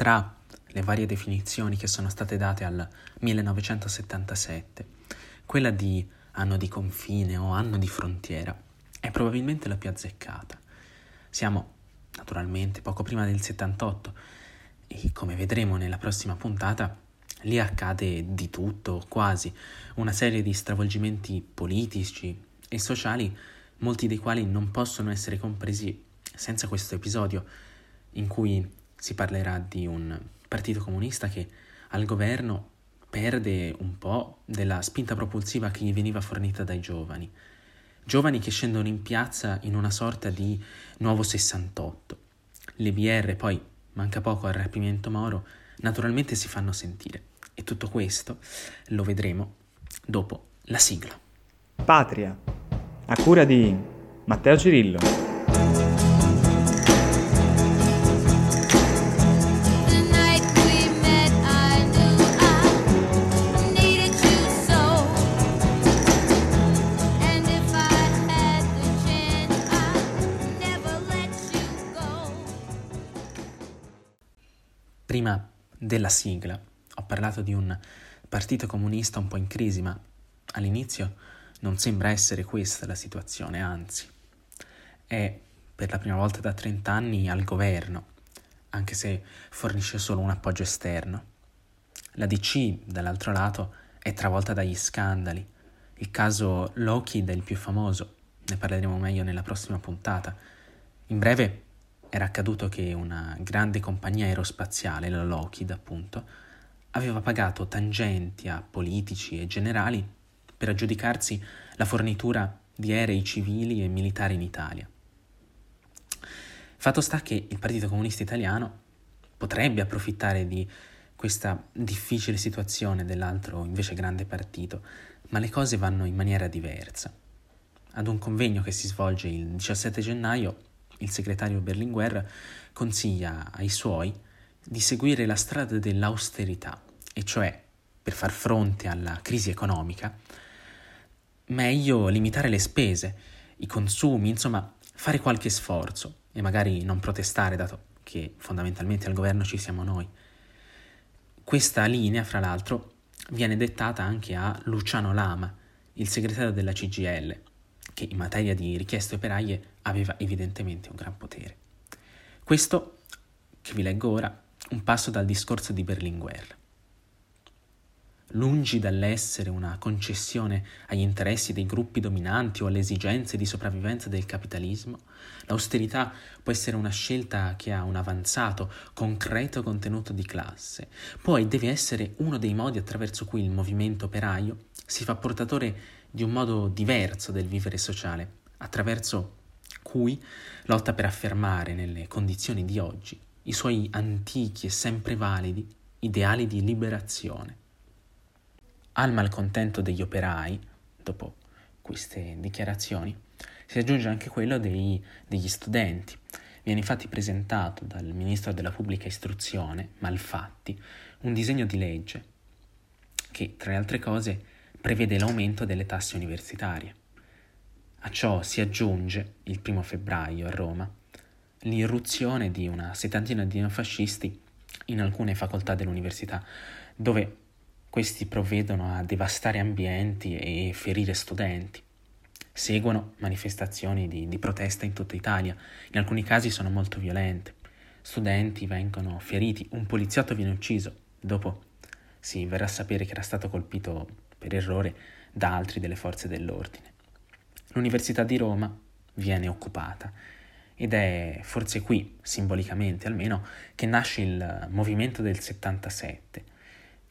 tra le varie definizioni che sono state date al 1977, quella di anno di confine o anno di frontiera è probabilmente la più azzeccata. Siamo naturalmente poco prima del 78 e come vedremo nella prossima puntata lì accade di tutto, quasi, una serie di stravolgimenti politici e sociali, molti dei quali non possono essere compresi senza questo episodio in cui si parlerà di un partito comunista che al governo perde un po' della spinta propulsiva che gli veniva fornita dai giovani. Giovani che scendono in piazza in una sorta di nuovo 68. Le BR poi, manca poco al rapimento Moro, naturalmente si fanno sentire. E tutto questo lo vedremo dopo la sigla. Patria, a cura di Matteo Cirillo. Prima della sigla ho parlato di un partito comunista un po' in crisi, ma all'inizio non sembra essere questa la situazione, anzi è per la prima volta da 30 anni al governo, anche se fornisce solo un appoggio esterno. La DC, dall'altro lato, è travolta dagli scandali. Il caso Lockheed è il più famoso, ne parleremo meglio nella prossima puntata. In breve, era accaduto che una grande compagnia aerospaziale, la Lockheed appunto, aveva pagato tangenti a politici e generali per aggiudicarsi la fornitura di aerei civili e militari in Italia. Fatto sta che il Partito Comunista Italiano potrebbe approfittare di questa difficile situazione dell'altro invece grande partito, ma le cose vanno in maniera diversa. Ad un convegno che si svolge il 17 gennaio, il segretario Berlinguer consiglia ai suoi di seguire la strada dell'austerità, e cioè, per far fronte alla crisi economica, meglio limitare le spese, i consumi, insomma, fare qualche sforzo e magari non protestare, dato che fondamentalmente al governo ci siamo noi. Questa linea, fra l'altro, viene dettata anche a Luciano Lama, il segretario della CGL, che in materia di richieste operaie aveva evidentemente un gran potere. Questo, che vi leggo ora, un passo dal discorso di Berlinguer. Lungi dall'essere una concessione agli interessi dei gruppi dominanti o alle esigenze di sopravvivenza del capitalismo, l'austerità può essere una scelta che ha un avanzato, concreto contenuto di classe, poi deve essere uno dei modi attraverso cui il movimento operaio si fa portatore di un modo diverso del vivere sociale, attraverso cui lotta per affermare nelle condizioni di oggi i suoi antichi e sempre validi ideali di liberazione. Al malcontento degli operai, dopo queste dichiarazioni, si aggiunge anche quello dei, degli studenti. Viene infatti presentato dal ministro della pubblica istruzione, Malfatti, un disegno di legge che, tra le altre cose, prevede l'aumento delle tasse universitarie. A ciò si aggiunge, il primo febbraio a Roma, l'irruzione di una settantina di neofascisti in alcune facoltà dell'università, dove questi provvedono a devastare ambienti e ferire studenti. Seguono manifestazioni di, di, protesta in tutta Italia, in alcuni casi sono molto violente. Studenti vengono feriti, un poliziotto viene ucciso, dopo si verrà a sapere che era stato colpito per errore da altri delle forze dell'ordine. L'Università di Roma viene occupata ed è forse qui, simbolicamente almeno, che nasce il movimento del 77,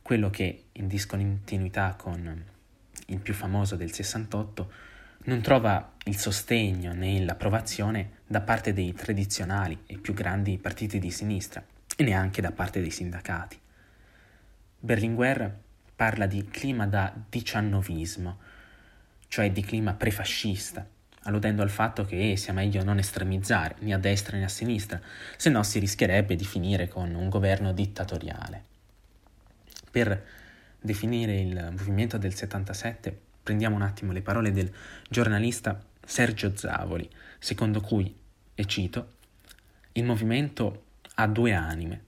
quello che, in discontinuità con il più famoso del 68, non trova il sostegno né l'approvazione da parte dei tradizionali e più grandi partiti di sinistra e neanche da parte dei sindacati. Berlinguer parla di clima da diciannovismo, cioè di clima prefascista, alludendo al fatto che sia meglio non estremizzare né a destra né a sinistra, se no si rischierebbe di finire con un governo dittatoriale. Per definire il movimento del 77 prendiamo un attimo le parole del giornalista Sergio Zavoli, secondo cui, e cito, il movimento ha due anime,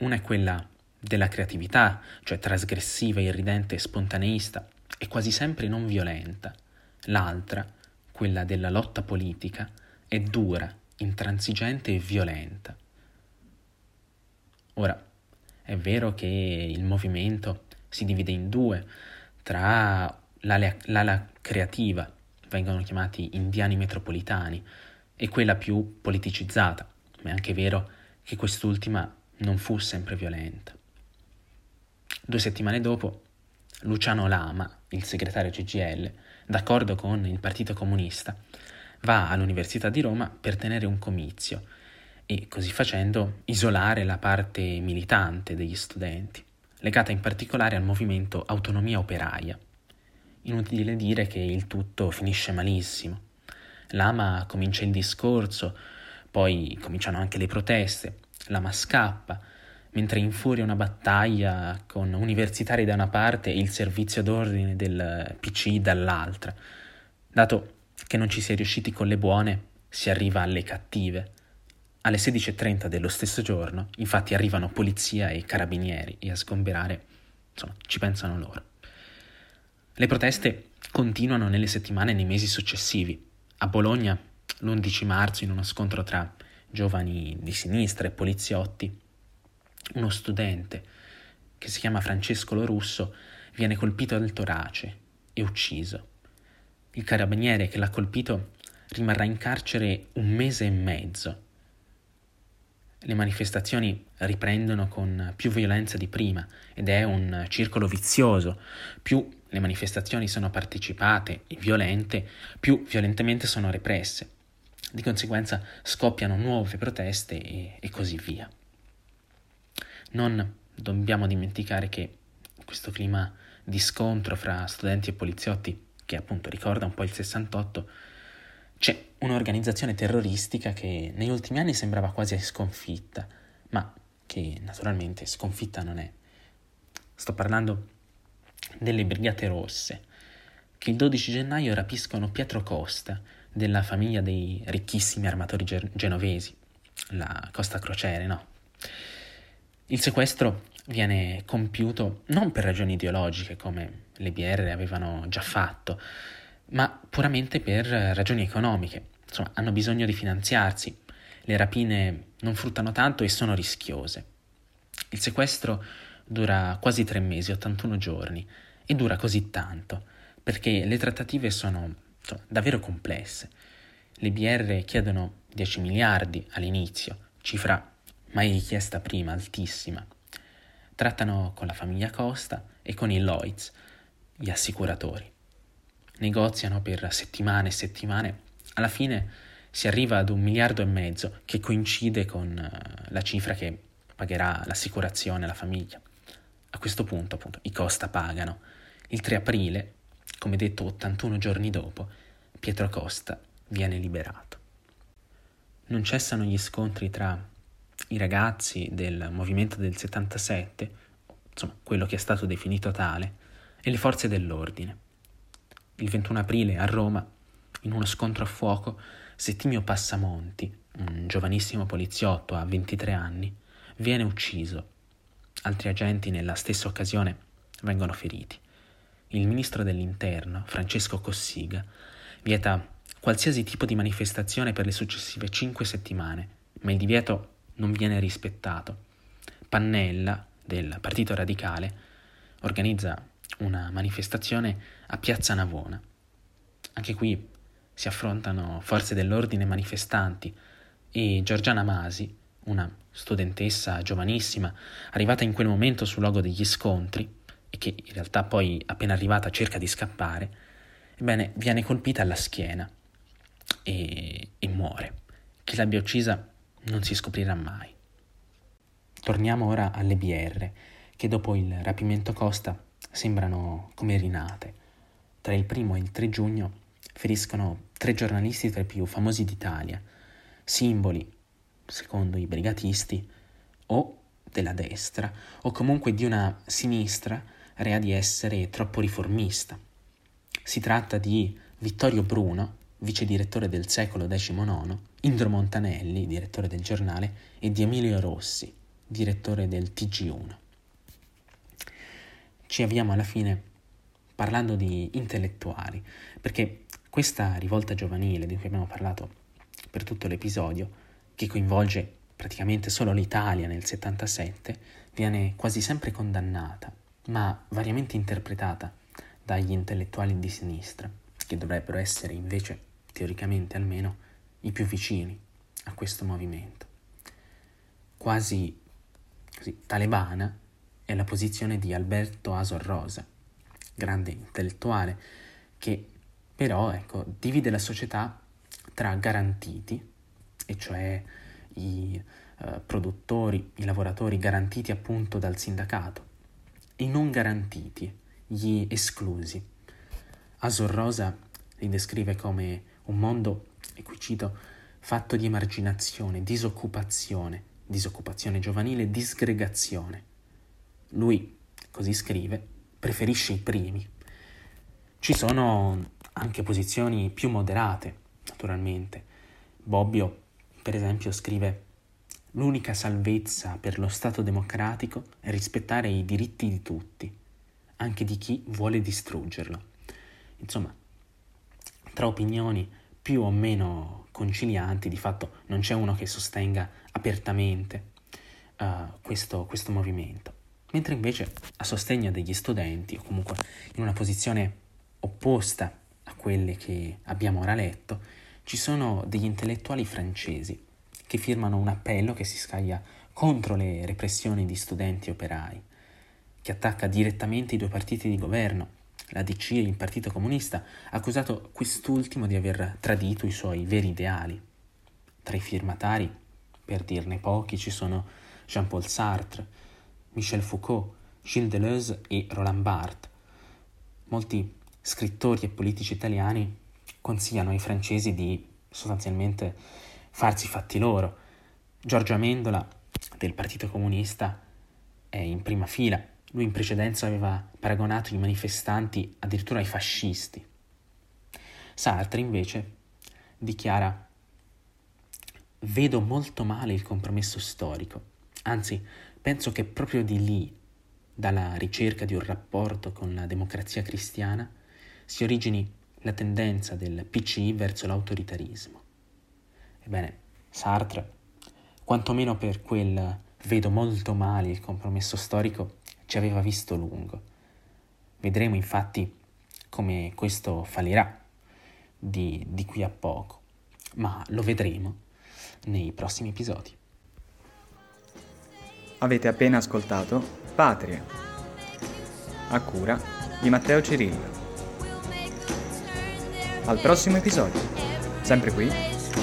Una è quella della creatività, cioè trasgressiva, irridente, spontaneista e quasi sempre non violenta. L'altra, quella della lotta politica, è dura, intransigente e violenta. Ora, è vero che il movimento si divide in due, tra l'ala, l'ala creativa, vengono chiamati indiani metropolitani, e quella più politicizzata, ma è anche vero che quest'ultima non fu sempre violenta. Due settimane dopo, Luciano Lama, il segretario CGL, d'accordo con il Partito Comunista, va all'Università di Roma per tenere un comizio e così facendo isolare la parte militante degli studenti, legata in particolare al movimento Autonomia Operaia. Inutile dire che il tutto finisce malissimo. Lama comincia il discorso, poi cominciano anche le proteste, Lama scappa, mentre infuria una battaglia con universitari da una parte e il servizio d'ordine del PC dall'altra. Dato che non ci si è riusciti con le buone, si arriva alle cattive. Alle 16.30 dello stesso giorno, infatti, arrivano polizia e carabinieri e a sgomberare, insomma, ci pensano loro. Le proteste continuano nelle settimane e nei mesi successivi. A Bologna, l'11 marzo, in uno scontro tra giovani di sinistra e poliziotti, uno studente che si chiama Francesco Lorusso viene colpito al torace e ucciso. Il carabiniere che l'ha colpito rimarrà in carcere un mese e mezzo. Le manifestazioni riprendono con più violenza di prima ed è un circolo vizioso. Più le manifestazioni sono partecipate e violente, più violentemente sono represse. Di conseguenza scoppiano nuove proteste e, e così via. Non dobbiamo dimenticare che questo clima di scontro fra studenti e poliziotti, che appunto ricorda un po' il 68, c'è un'organizzazione terroristica che negli ultimi anni sembrava quasi sconfitta, ma che naturalmente sconfitta non è. Sto parlando delle Brigate Rosse, che il 12 gennaio rapiscono Pietro Costa, della famiglia dei ricchissimi armatori genovesi, la Costa Crociere, no? Il sequestro viene compiuto non per ragioni ideologiche come le BR avevano già fatto, ma puramente per ragioni economiche. Insomma, hanno bisogno di finanziarsi. Le rapine non fruttano tanto e sono rischiose. Il sequestro dura quasi tre mesi, 81 giorni, e dura così tanto perché le trattative sono insomma, davvero complesse. Le BR chiedono 10 miliardi all'inizio, cifra mai richiesta prima, altissima. Trattano con la famiglia Costa e con i Lloyds, gli assicuratori. Negoziano per settimane e settimane. Alla fine si arriva ad un miliardo e mezzo che coincide con eh, la cifra che pagherà l'assicurazione alla famiglia. A questo punto, appunto, i Costa pagano. Il 3 aprile, come detto 81 giorni dopo, Pietro Costa viene liberato. Non cessano gli scontri tra i ragazzi del movimento del 77, insomma quello che è stato definito tale, e le forze dell'ordine. Il 21 aprile a Roma, in uno scontro a fuoco, Settimio Passamonti, un giovanissimo poliziotto a 23 anni, viene ucciso. Altri agenti nella stessa occasione vengono feriti. Il ministro dell'Interno, Francesco Cossiga, vieta qualsiasi tipo di manifestazione per le successive cinque settimane, ma il divieto non viene rispettato. Pannella, del Partito Radicale, organizza una manifestazione a Piazza Navona. Anche qui si affrontano forze dell'ordine manifestanti e Giorgiana Masi, una studentessa giovanissima, arrivata in quel momento sul luogo degli scontri e che in realtà poi appena arrivata cerca di scappare, ebbene viene colpita alla schiena e, e muore. Chi l'abbia uccisa non si scoprirà mai. Torniamo ora alle BR, che dopo il rapimento Costa sembrano come rinate. Tra il primo e il 3 giugno feriscono tre giornalisti tra i più famosi d'Italia, simboli, secondo i brigatisti, o della destra, o comunque di una sinistra rea di essere troppo riformista. Si tratta di Vittorio Bruno, vice direttore del secolo XIX, Indro Montanelli, direttore del giornale, e di Emilio Rossi, direttore del TG1. Ci avviamo alla fine parlando di intellettuali, perché questa rivolta giovanile di cui abbiamo parlato per tutto l'episodio, che coinvolge praticamente solo l'Italia nel 77, viene quasi sempre condannata, ma variamente interpretata dagli intellettuali di sinistra, che dovrebbero essere invece, teoricamente almeno, i più vicini a questo movimento. Quasi così, talebana è la posizione di Alberto Asor Rosa, grande intellettuale, che però ecco, divide la società tra garantiti, e cioè i eh, produttori, i lavoratori garantiti appunto dal sindacato, e non garantiti, gli esclusi. Asor Rosa li descrive come un mondo, e qui cito, fatto di emarginazione, disoccupazione, disoccupazione giovanile, disgregazione. Lui, così scrive, preferisce i primi. Ci sono anche posizioni più moderate, naturalmente. Bobbio, per esempio, scrive L'unica salvezza per lo Stato democratico è rispettare i diritti di tutti, anche di chi vuole distruggerlo. Insomma, tra opinioni più o meno concilianti, di fatto non c'è uno che sostenga apertamente uh, questo, questo movimento. Mentre invece a sostegno degli studenti, o comunque in una posizione opposta a quelle che abbiamo ora letto, ci sono degli intellettuali francesi che firmano un appello che si scaglia contro le repressioni di studenti e operai, che attacca direttamente i due partiti di governo, la DC e il Partito Comunista, accusato quest'ultimo di aver tradito i suoi veri ideali. Tra i firmatari, per dirne pochi, ci sono Jean-Paul Sartre, Michel Foucault, Gilles Deleuze e Roland Barthes. Molti scrittori e politici italiani consigliano ai francesi di sostanzialmente farsi fatti loro. Giorgio Amendola del Partito Comunista è in prima fila. Lui in precedenza aveva paragonato i manifestanti addirittura ai fascisti. Sartre invece dichiara vedo molto male il compromesso storico, anzi Penso che proprio di lì, dalla ricerca di un rapporto con la democrazia cristiana, si origini la tendenza del PCI verso l'autoritarismo. Ebbene, Sartre, quantomeno per quel vedo molto male il compromesso storico, ci aveva visto lungo. Vedremo infatti come questo fallirà di, di qui a poco, ma lo vedremo nei prossimi episodi. Avete appena ascoltato Patria, a cura di Matteo Cirillo. Al prossimo episodio, sempre qui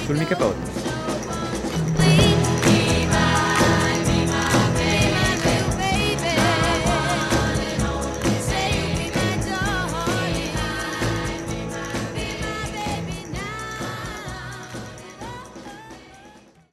sul Michepod.